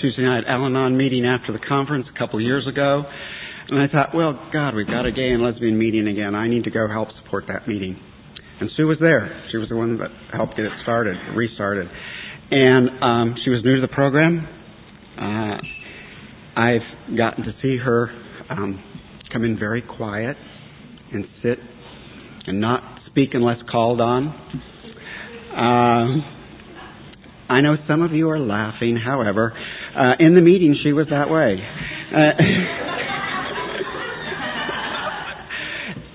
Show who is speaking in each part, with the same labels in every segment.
Speaker 1: Tuesday night Al-Anon meeting after the conference a couple of years ago. And I thought, well, God, we've got a gay and lesbian meeting again. I need to go help support that meeting. And Sue was there. She was the one that helped get it started, restarted. And um, she was new to the program. Uh, I've gotten to see her um, come in very quiet and sit and not speak unless called on. Uh, I know some of you are laughing. However, uh, in the meeting, she was that way. Uh,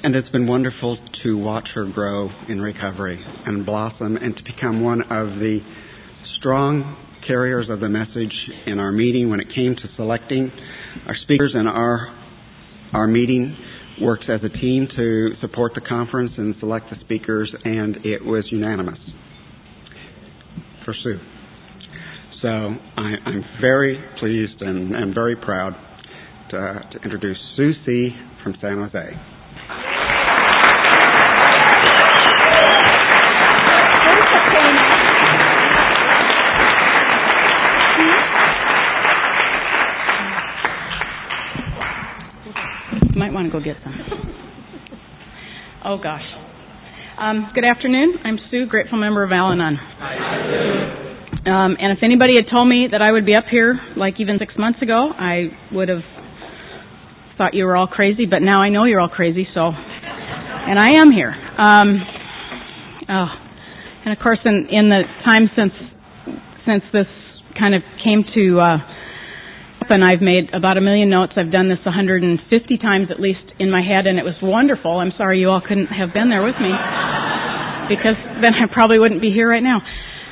Speaker 1: And it's been wonderful to watch her grow in recovery and blossom and to become one of the strong carriers of the message in our meeting when it came to selecting our speakers and our our meeting works as a team to support the conference and select the speakers and it was unanimous for Sue. So I, am very pleased and, and very proud to, to introduce Sue C. from San Jose.
Speaker 2: You might want to go get some. Oh, gosh. Um, good afternoon. I'm Sue, grateful member of Al Anon. Um, and if anybody had told me that I would be up here like even six months ago, I would have thought you were all crazy, but now I know you're all crazy, so. And I am here. Um, oh. And of course, in, in the time since, since this kind of came to, uh, and I've made about a million notes. I've done this 150 times at least in my head, and it was wonderful. I'm sorry you all couldn't have been there with me because then I probably wouldn't be here right now.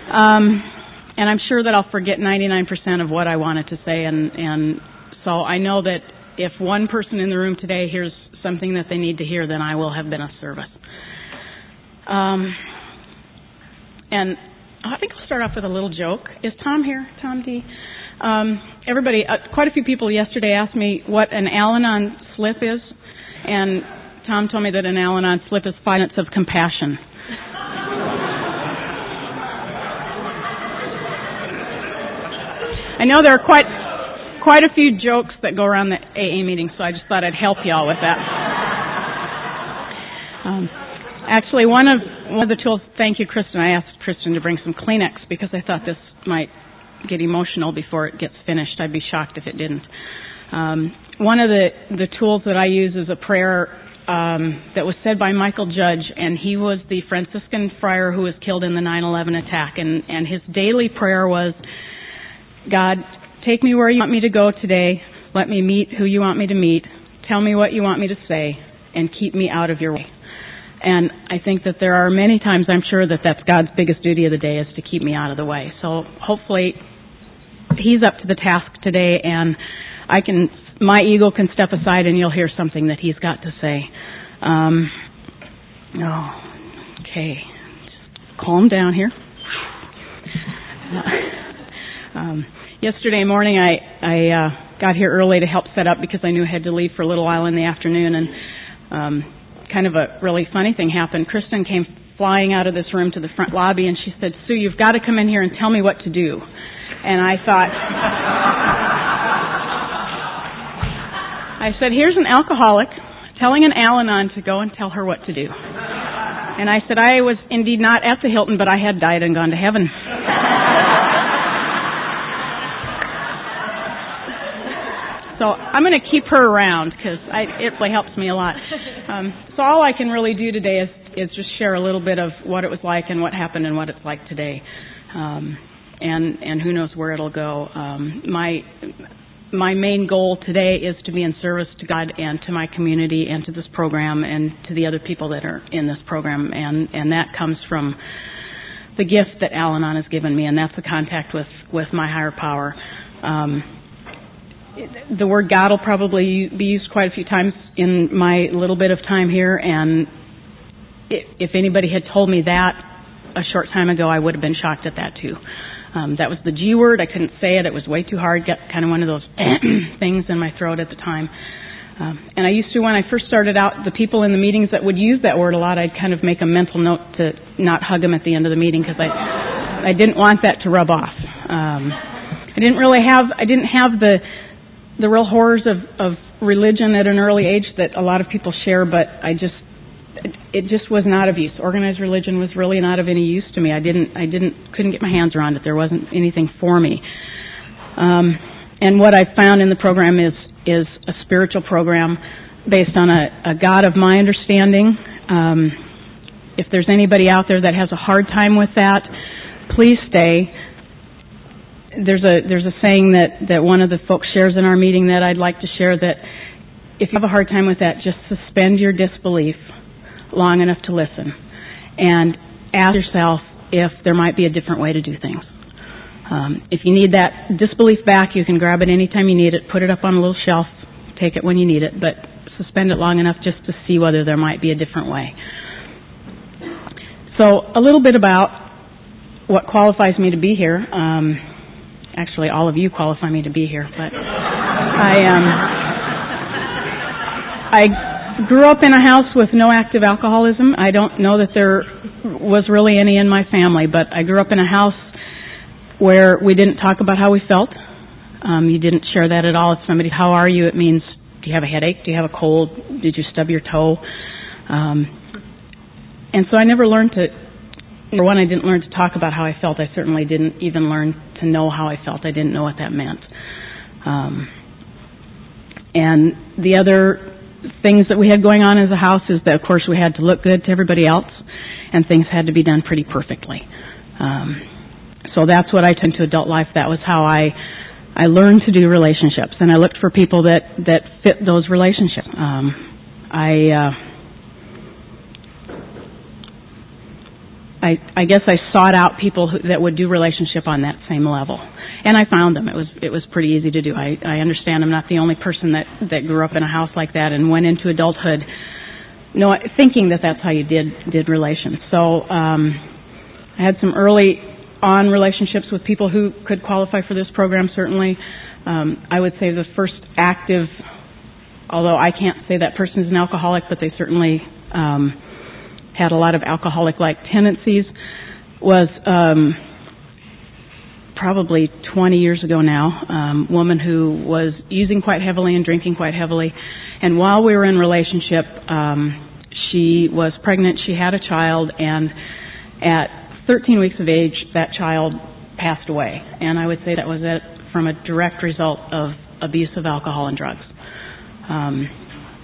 Speaker 2: Um, and I'm sure that I'll forget 99% of what I wanted to say, and and so I know that if one person in the room today hears something that they need to hear, then I will have been of service. Um, and I think I'll start off with a little joke. Is Tom here? Tom D. Um, everybody, uh, quite a few people yesterday asked me what an Al-Anon slip is, and Tom told me that an Al-Anon slip is five of compassion. I know there are quite quite a few jokes that go around the AA meeting, so I just thought I'd help y'all with that. Um, actually, one of one of the tools. Thank you, Kristen. I asked Kristen to bring some Kleenex because I thought this might get emotional before it gets finished. I'd be shocked if it didn't. Um, one of the, the tools that I use is a prayer um, that was said by Mychal Judge, and he was the Franciscan friar who was killed in the 9/11 attack. And, and his daily prayer was, God, take me where you want me to go today. Let me meet who you want me to meet. Tell me what you want me to say, and keep me out of your way. And I think that there are many times I'm sure that that's God's biggest duty of the day is to keep me out of the way. So hopefully he's up to the task today and I can my ego can step aside and you'll hear something that he's got to say. Um oh okay. Just calm down here. Um yesterday morning I I uh got here early to help set up because I knew I had to leave for a little while in the afternoon and um kind of a really funny thing happened. Kristen came flying out of this room to the front lobby and she said, Sue, you've got to come in here and tell me what to do. And I thought, I said, here's an alcoholic telling an Al Anon to go and tell her what to do. And I said, I was indeed not at the Hilton, but I had died and gone to heaven. So I'm going to keep her around because it really helps me a lot. Um, so all I can really do today is is just share a little bit of what it was like and what happened and what it's like today, um, and and who knows where it'll go. Um, my my main goal today is to be in service to God and to my community and to this program and to the other people that are in this program, and and that comes from the gift that Al-Anon has given me, and that's the contact with with my higher power. Um, the word God will probably be used quite a few times in my little bit of time here, and if anybody had told me that a short time ago, I would have been shocked at that too. Um, that was the G word. I couldn't say it. It was way too hard. Got kind of one of those things in my throat at the time. Um, and I used to, when I first started out, the people in the meetings that would use that word a lot, I'd kind of make a mental note to not hug them at the end of the meeting because I, I didn't want that to rub off. Um, I didn't really have I didn't have the the real horrors of of religion at an early age that a lot of people share, but I just it just was not of use. Organized religion was really not of any use to me. I didn't I didn't couldn't get my hands around it. There wasn't anything for me. Um, and what I found in the program is is a spiritual program based on a, a God of my understanding. Um, if there's anybody out there that has a hard time with that, please stay. There's a there's a saying that that one of the folks shares in our meeting that I'd like to share that if you have a hard time with that, just suspend your disbelief long enough to listen and ask yourself if there might be a different way to do things. Um, if you need that disbelief back, you can grab it anytime you need it, put it up on a little shelf, take it when you need it, but suspend it long enough just to see whether there might be a different way. So, a little bit about what qualifies me to be here. Um, actually, all of you qualify me to be here, but I um, I grew up in a house with no active alcoholism. I don't know that there was really any in my family, but I grew up in a house where we didn't talk about how we felt. Um, you didn't share that at all. If somebody, how are you? It means, do you have a headache? Do you have a cold? Did you stub your toe? Um, and so I never learned to, number one, I didn't learn to talk about how I felt. I certainly didn't even learn to know how I felt. I didn't know what that meant. Um, and the other things that we had going on as a house is that, of course, we had to look good to everybody else, and things had to be done pretty perfectly. Um, so that's what I took to adult life. That was how I I learned to do relationships, and I looked for people that that fit those relationships. Um, I uh, I, I guess I sought out people who, that would do relationship on that same level, and I found them. It was it was pretty easy to do. I, I understand I'm not the only person that that grew up in a house like that and went into adulthood, no, thinking that that's how you did did relations. So um, I had some early on relationships with people who could qualify for this program. Certainly, um, I would say the first active, although I can't say that person is an alcoholic, but they certainly. Um, had a lot of alcoholic-like tendencies, was um, probably 20 years ago now. Um, woman who was using quite heavily and drinking quite heavily, and while we were in relationship, um, she was pregnant. She had a child, and at 13 weeks of age, that child passed away. And I would say that was it from a direct result of abuse of alcohol and drugs. Um,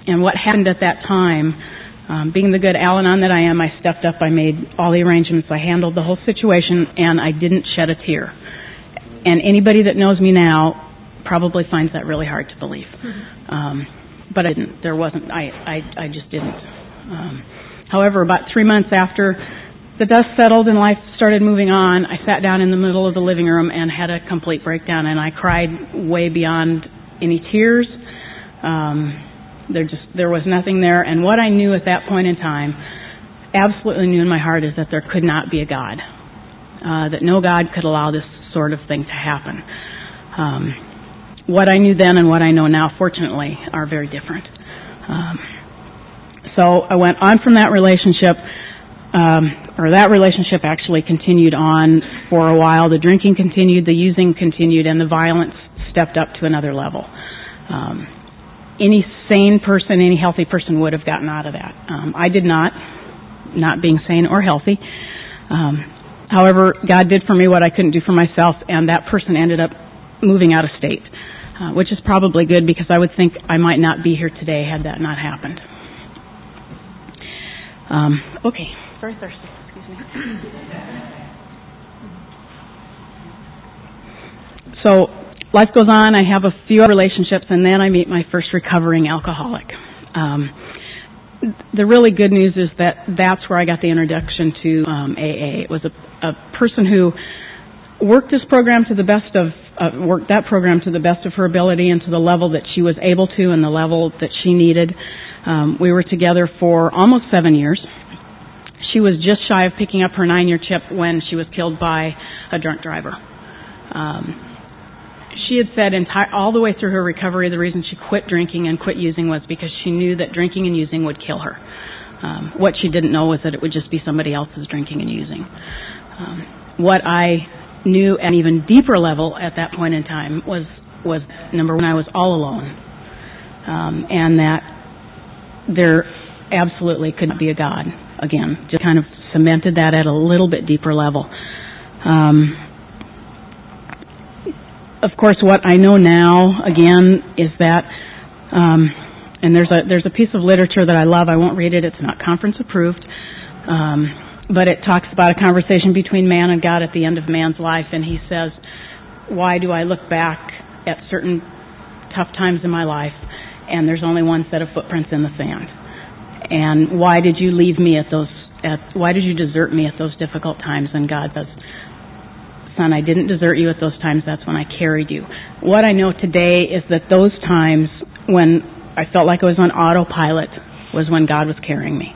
Speaker 2: and what happened at that time um, being the good Al-Anon that I am, I stepped up. I made all the arrangements. I handled the whole situation, and I didn't shed a tear. And anybody that knows me now probably finds that really hard to believe. Mm-hmm. Um, but I didn't. There wasn't. I I, I just didn't. Um, however, about three months after the dust settled and life started moving on, I sat down in the middle of the living room and had a complete breakdown, and I cried way beyond any tears. Um, there just there was nothing there. And what I knew at that point in time, absolutely knew in my heart, is that there could not be a God. Uh, that no God could allow this sort of thing to happen. Um, what I knew then and what I know now, fortunately, are very different. Um, so I went on from that relationship, um, or that relationship actually continued on for a while. The drinking continued, the using continued, and the violence stepped up to another level. Um, any sane person, any healthy person would have gotten out of that. Um, I did not, not being sane or healthy. Um, however, God did for me what I couldn't do for myself, and that person ended up moving out of state, uh, which is probably good because I would think I might not be here today had that not happened. Um, okay, very thirsty. Excuse me. So life goes on. I have a few relationships, and then I meet my first recovering alcoholic. Um, the really good news is that that's where I got the introduction to um, AA. It was a, a person who worked this program to the best of uh, worked that program to the best of her ability and to the level that she was able to and the level that she needed. Um, we were together for almost seven years. She was just shy of picking up her nine-year chip when she was killed by a drunk driver. Um, she had said entire, all the way through her recovery, the reason she quit drinking and quit using was because she knew that drinking and using would kill her. Um, what she didn't know was that it would just be somebody else's drinking and using. Um, what I knew at an even deeper level at that point in time was was number one I was all alone, um, and that there absolutely couldn't be a God again. Just kind of cemented that at a little bit deeper level. Um, of course, what I know now again is that, um, and there's a there's a piece of literature that I love. I won't read it; it's not conference approved. Um, but it talks about a conversation between man and God at the end of man's life, and he says, Why do I look back at certain tough times in my life and there's only one set of footprints in the sand? And why did you leave me at those at why did you desert me at those difficult times? And God says, Son, I didn't desert you at those times, that's when I carried you. What I know today is that those times when I felt like I was on autopilot was when God was carrying me.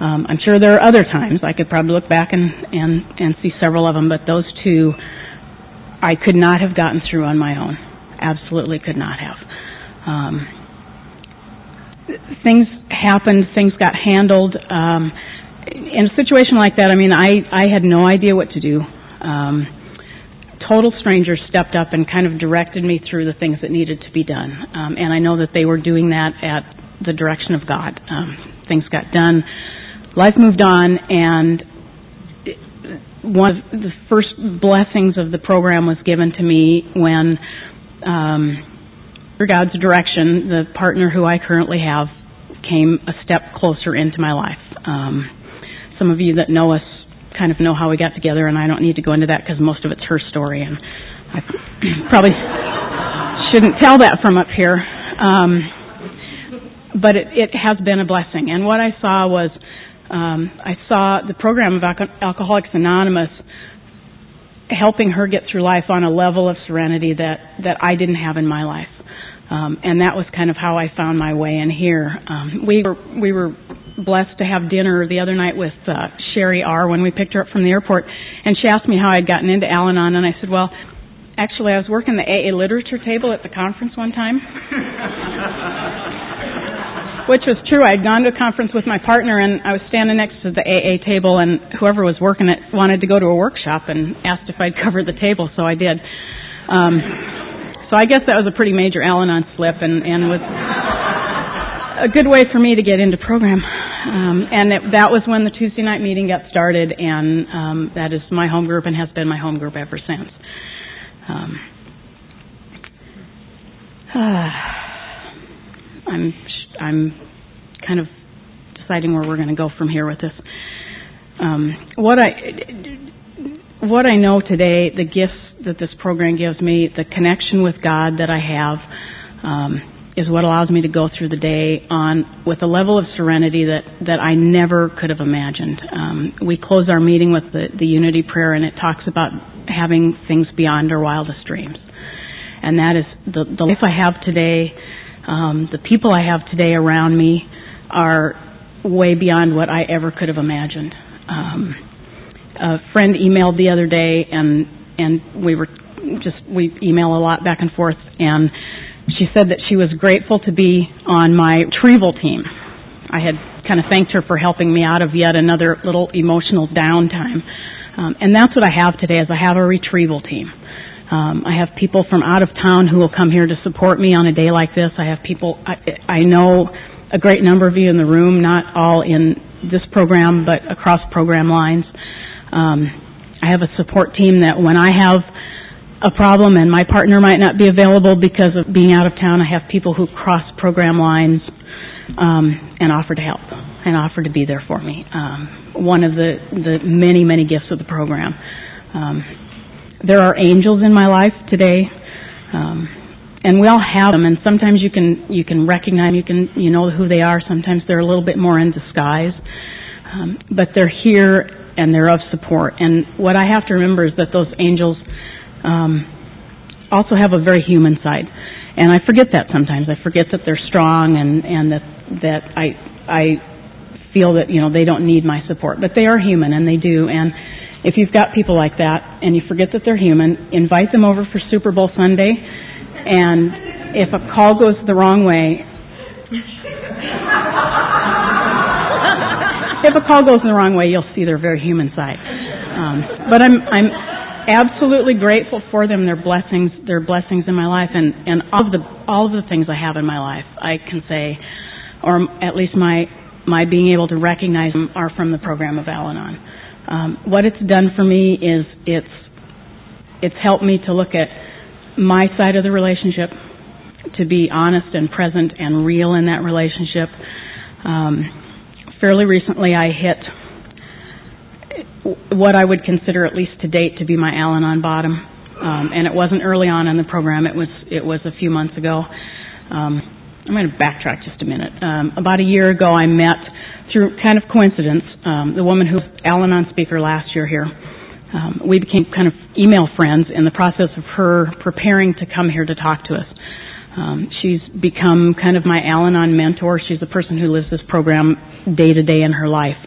Speaker 2: Um, I'm sure there are other times I could probably look back and, and, and see several of them, but those two I could not have gotten through on my own. Absolutely could not have. Um, things happened, things got handled. Um, in a situation like that, I mean, I, I had no idea what to do. Um, total strangers stepped up and kind of directed me through the things that needed to be done. Um, and I know that they were doing that at the direction of God. Um, things got done life moved on, and one of the first blessings of the program was given to me when, um, through God's direction, the partner who I currently have came a step closer into my life. Um, some of you that know us kind of know how we got together, and I don't need to go into that because most of it's her story, and I probably shouldn't tell that from up here. Um, but it, it has been a blessing, and what I saw was um, I saw the program of Alcoholics Anonymous helping her get through life on a level of serenity that that I didn't have in my life. Um, and that was kind of how I found my way in here. Um, we were we were blessed to have dinner the other night with uh, Sherry R. when we picked her up from the airport, and she asked me how I'd gotten into Al-Anon, and I said, well, actually, I was working the AA literature table at the conference one time. which was true. I had gone to a conference with my partner, and I was standing next to the AA table, and whoever was working it wanted to go to a workshop and asked if I'd cover the table, so I did. Um, so I guess that was a pretty major Al-Anon slip, and and was a good way for me to get into program. Um, and it, that was when the Tuesday night meeting got started, and um, that is my home group and has been my home group ever since. Um, uh, I'm I'm kind of deciding where we're going to go from here with this. Um, what I what I know today, the gifts that this program gives me, the connection with God that I have, um, is what allows me to go through the day on with a level of serenity that that I never could have imagined. Um, we close our meeting with the, the unity prayer, and it talks about having things beyond our wildest dreams, and that is the the life I have today um, the people I have today around me are way beyond what I ever could have imagined. Um, a friend emailed the other day, and and we were just we email a lot back and forth, and she said that she was grateful to be on my retrieval team. I had kind of thanked her for helping me out of yet another little emotional downtime, um, and that's what I have today. Is I have a retrieval team. Um, I have people from out of town who will come here to support me on a day like this. I have people, I, I know a great number of you in the room, not all in this program, but across program lines. Um, I have a support team that when I have a problem and my partner might not be available because of being out of town, I have people who cross program lines um, and offer to help and offer to be there for me. Um, one of the, the many, many gifts of the program. Um, there are angels in my life today, um, and we all have them. And sometimes you can you can recognize you can you know who they are. Sometimes they're a little bit more in disguise, um, but they're here and they're of support. And what I have to remember is that those angels um, also have a very human side, and I forget that sometimes. I forget that they're strong and and that that I I feel that you know they don't need my support, but they are human and they do and if you've got people like that and you forget that they're human, invite them over for Super Bowl Sunday. And if a call goes the wrong way, if a call goes the wrong way, you'll see their very human side. Um, but I'm I'm absolutely grateful for them. They're blessings. They're blessings in my life, and and all of the all of the things I have in my life, I can say, or at least my my being able to recognize them are from the program of Al-Anon. Um, what it's done for me is it's it's helped me to look at my side of the relationship, to be honest and present and real in that relationship. Um, fairly recently, I hit what I would consider, at least to date, to be my Al-Anon bottom. Um, and it wasn't early on in the program. It was it was a few months ago. Um, I'm going to backtrack just a minute. Um, about a year ago, I met through kind of coincidence um, the woman who was Al-Anon speaker last year here. Um, we became kind of email friends in the process of her preparing to come here to talk to us. Um, she's become kind of my Al-Anon mentor. She's the person who lives this program day to day in her life.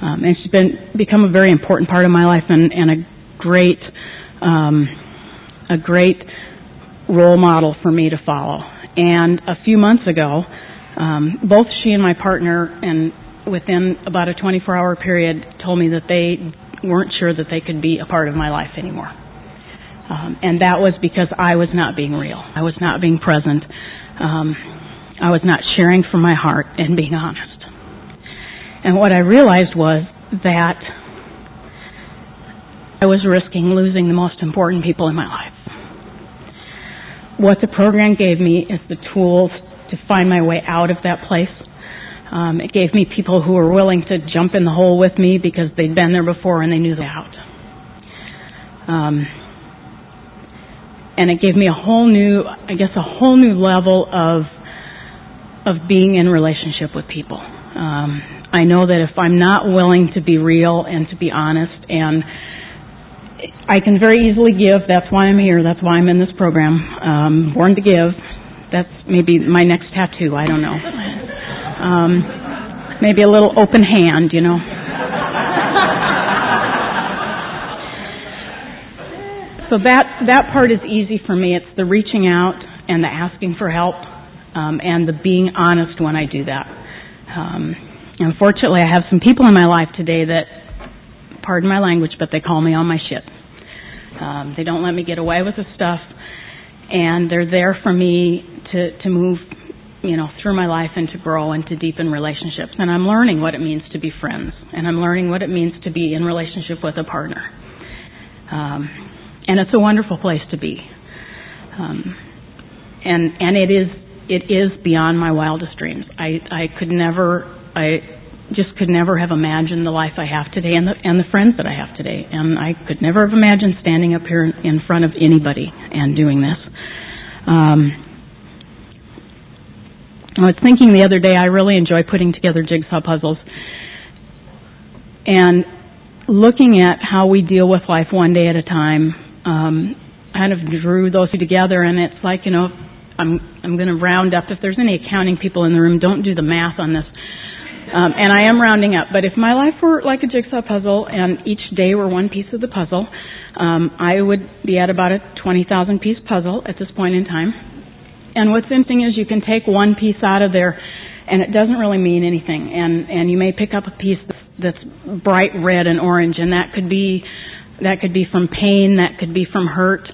Speaker 2: Um, and she's been become a very important part of my life and, and a great um, a great role model for me to follow. And a few months ago, um, both she and my partner, and within about a 24-hour period, told me that they weren't sure that they could be a part of my life anymore. Um, and that was because I was not being real. I was not being present. Um, I was not sharing from my heart and being honest. And what I realized was that I was risking losing the most important people in my life. What the program gave me is the tools to find my way out of that place. Um, it gave me people who were willing to jump in the hole with me because they'd been there before and they knew the out. Um, and it gave me a whole new, I guess, a whole new level of of being in relationship with people. Um, I know that if I'm not willing to be real and to be honest, and I can very easily give. That's why I'm here. That's why I'm in this program. Um, born to give. That's maybe my next tattoo. I don't know. Um, maybe a little open hand, you know. so that that part is easy for me. It's the reaching out and the asking for help, um, and the being honest when I do that. Um, Unfortunately, I have some people in my life today that, pardon my language, but they call me on my shit. Um, they don't let me get away with the stuff, and they're there for me to to move, you know, through my life and to grow and to deepen relationships. And I'm learning what it means to be friends, and I'm learning what it means to be in relationship with a partner. Um, and it's a wonderful place to be. Um, and and it is it is beyond my wildest dreams. I I could never I just could never have imagined the life I have today and the, and the friends that I have today. And I could never have imagined standing up here in front of anybody and doing this. Um, I was thinking the other day, I really enjoy putting together jigsaw puzzles. And looking at how we deal with life one day at a time, um, kind of drew those two together. And it's like, you know, I'm, I'm going to round up. If there's any accounting people in the room, don't do the math on this. Um, and I am rounding up. But if my life were like a jigsaw puzzle and each day were one piece of the puzzle, um, I would be at about a 20,000 piece puzzle at this point in time. And what's interesting is you can take one piece out of there and it doesn't really mean anything. And, and you may pick up a piece that's bright red and orange and that could be, that could be from pain, that could be from hurt.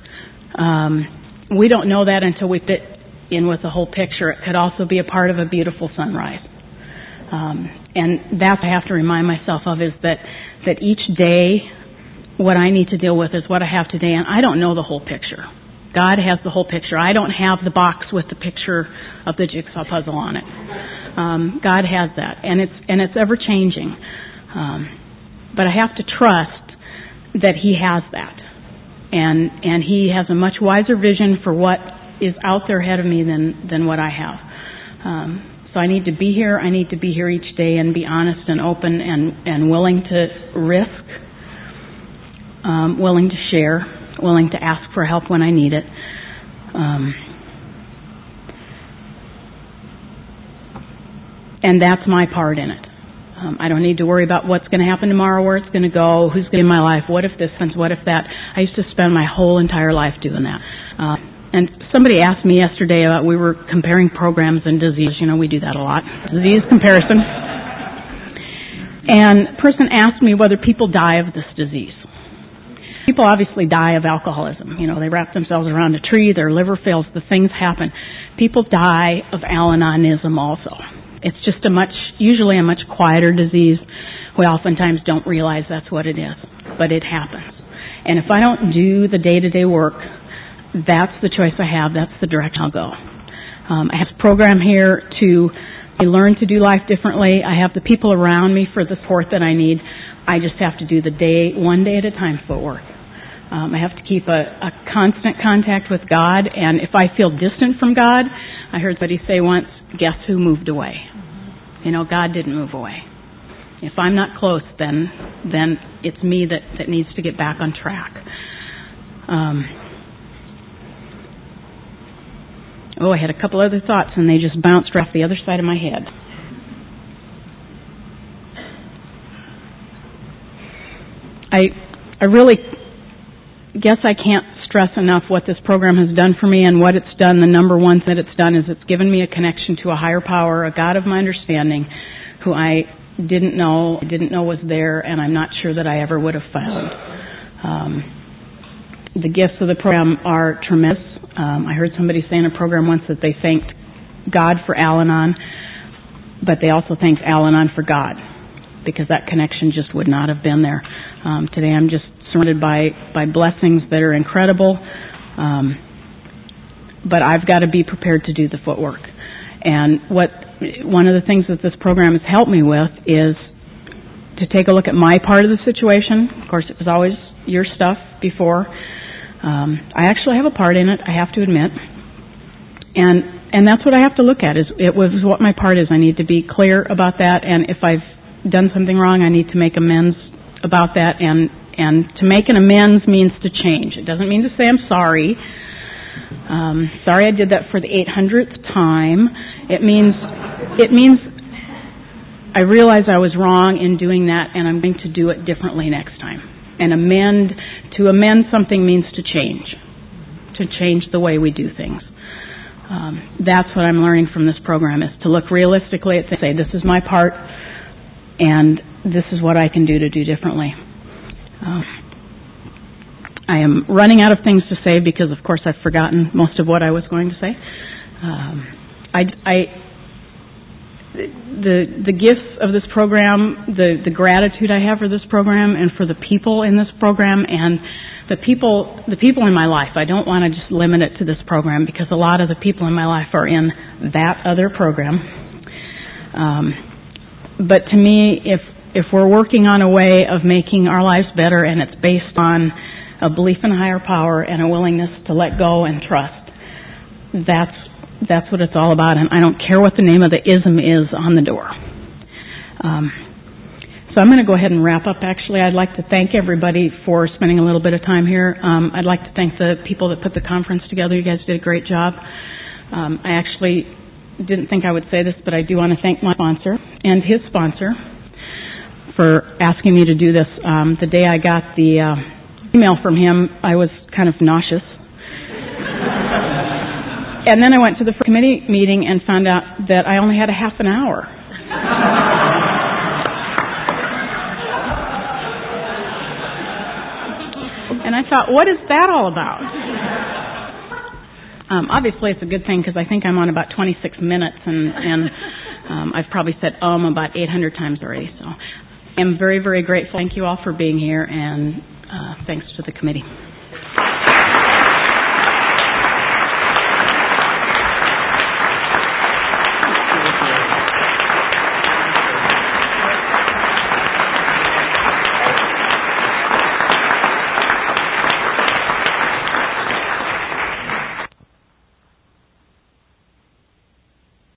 Speaker 2: Um, we don't know that until we fit in with the whole picture. It could also be a part of a beautiful sunrise. Um, and that's I have to remind myself of is that that each day what I need to deal with is what I have today, and I don't know the whole picture. God has the whole picture. I don't have the box with the picture of the jigsaw puzzle on it. Um, God has that, and it's and it's ever changing. Um, but I have to trust that He has that, and and He has a much wiser vision for what is out there ahead of me than than what I have. Um, so I need to be here. I need to be here each day and be honest and open and, and willing to risk, um, willing to share, willing to ask for help when I need it. Um, and that's my part in it. Um, I don't need to worry about what's going to happen tomorrow, where it's going to go, who's going to be in my life, what if this happens, what if that. I used to spend my whole entire life doing that. Uh, and somebody asked me yesterday about we were comparing programs and disease. You know, we do that a lot. Disease comparison. And a person asked me whether people die of this disease. people obviously die of alcoholism. You know, they wrap themselves around a tree, their liver fails, the things happen. People die of Al-Anonism also. It's just a much, usually a much quieter disease. We oftentimes don't realize that's what it is, but it happens. And if I don't do the day-to-day work, that's the choice I have. That's the direction I'll go. Um, I have a program here to learn to do life differently. I have the people around me for the support that I need. I just have to do the day, one day at a time footwork. Um, I have to keep a, a constant contact with God, and if I feel distant from God, I heard somebody say once, guess who moved away? You know, God didn't move away. If I'm not close, then then it's me that, that needs to get back on track. Um, oh, I had a couple other thoughts, and they just bounced off the other side of my head. I I really guess I can't stress enough what this program has done for me and what it's done. The number one that it's done is it's given me a connection to a higher power, a God of my understanding, who I didn't know, didn't know was there, and I'm not sure that I ever would have found. Um, the gifts of the program are tremendous. Um, I heard somebody say in a program once that they thanked God for Al-Anon, but they also thanked Al-Anon for God because that connection just would not have been there. Um, today I'm just surrounded by, by blessings that are incredible, um, but I've got to be prepared to do the footwork. And what one of the things that this program has helped me with is to take a look at my part of the situation. Of course, it was always your stuff before. Um, I actually have a part in it. I have to admit, and and that's what I have to look at. Is it was what my part is. I need to be clear about that, and if I've done something wrong, I need to make amends about that. And and to make an amends means to change. It doesn't mean to say I'm sorry. Um, sorry, I did that for the 800th time. It means it means I realize I was wrong in doing that, and I'm going to do it differently next time. And amend to amend something means to change, to change the way we do things. Um, that's what I'm learning from this program is to look realistically at say this is my part, and this is what I can do to do differently. Uh, I am running out of things to say because, of course, I've forgotten most of what I was going to say. Um, I, the the gifts of this program, the the gratitude I have for this program, and for the people in this program, and the people the people in my life. I don't want to just limit it to this program because a lot of the people in my life are in that other program. Um, but to me, if if we're working on a way of making our lives better and it's based on a belief in higher power and a willingness to let go and trust, that's that's what it's all about. And I don't care what the name of the ism is on the door. Um, so I'm going to go ahead and wrap up. Actually, I'd like to thank everybody for spending a little bit of time here. Um, I'd like to thank the people that put the conference together. You guys did a great job. Um, I actually didn't think I would say this, but I do want to thank my sponsor and his sponsor for asking me to do this. Um, the day I got the uh, email from him, I was kind of nauseous. And then I went to the committee meeting and found out that I only had a half an hour. and I thought, what is that all about? Um, obviously, it's a good thing because I think I'm on about 26 minutes, and, and um, I've probably said um about 800 times already. So I'm very, very grateful. Thank you all for being here, and uh, thanks to the committee.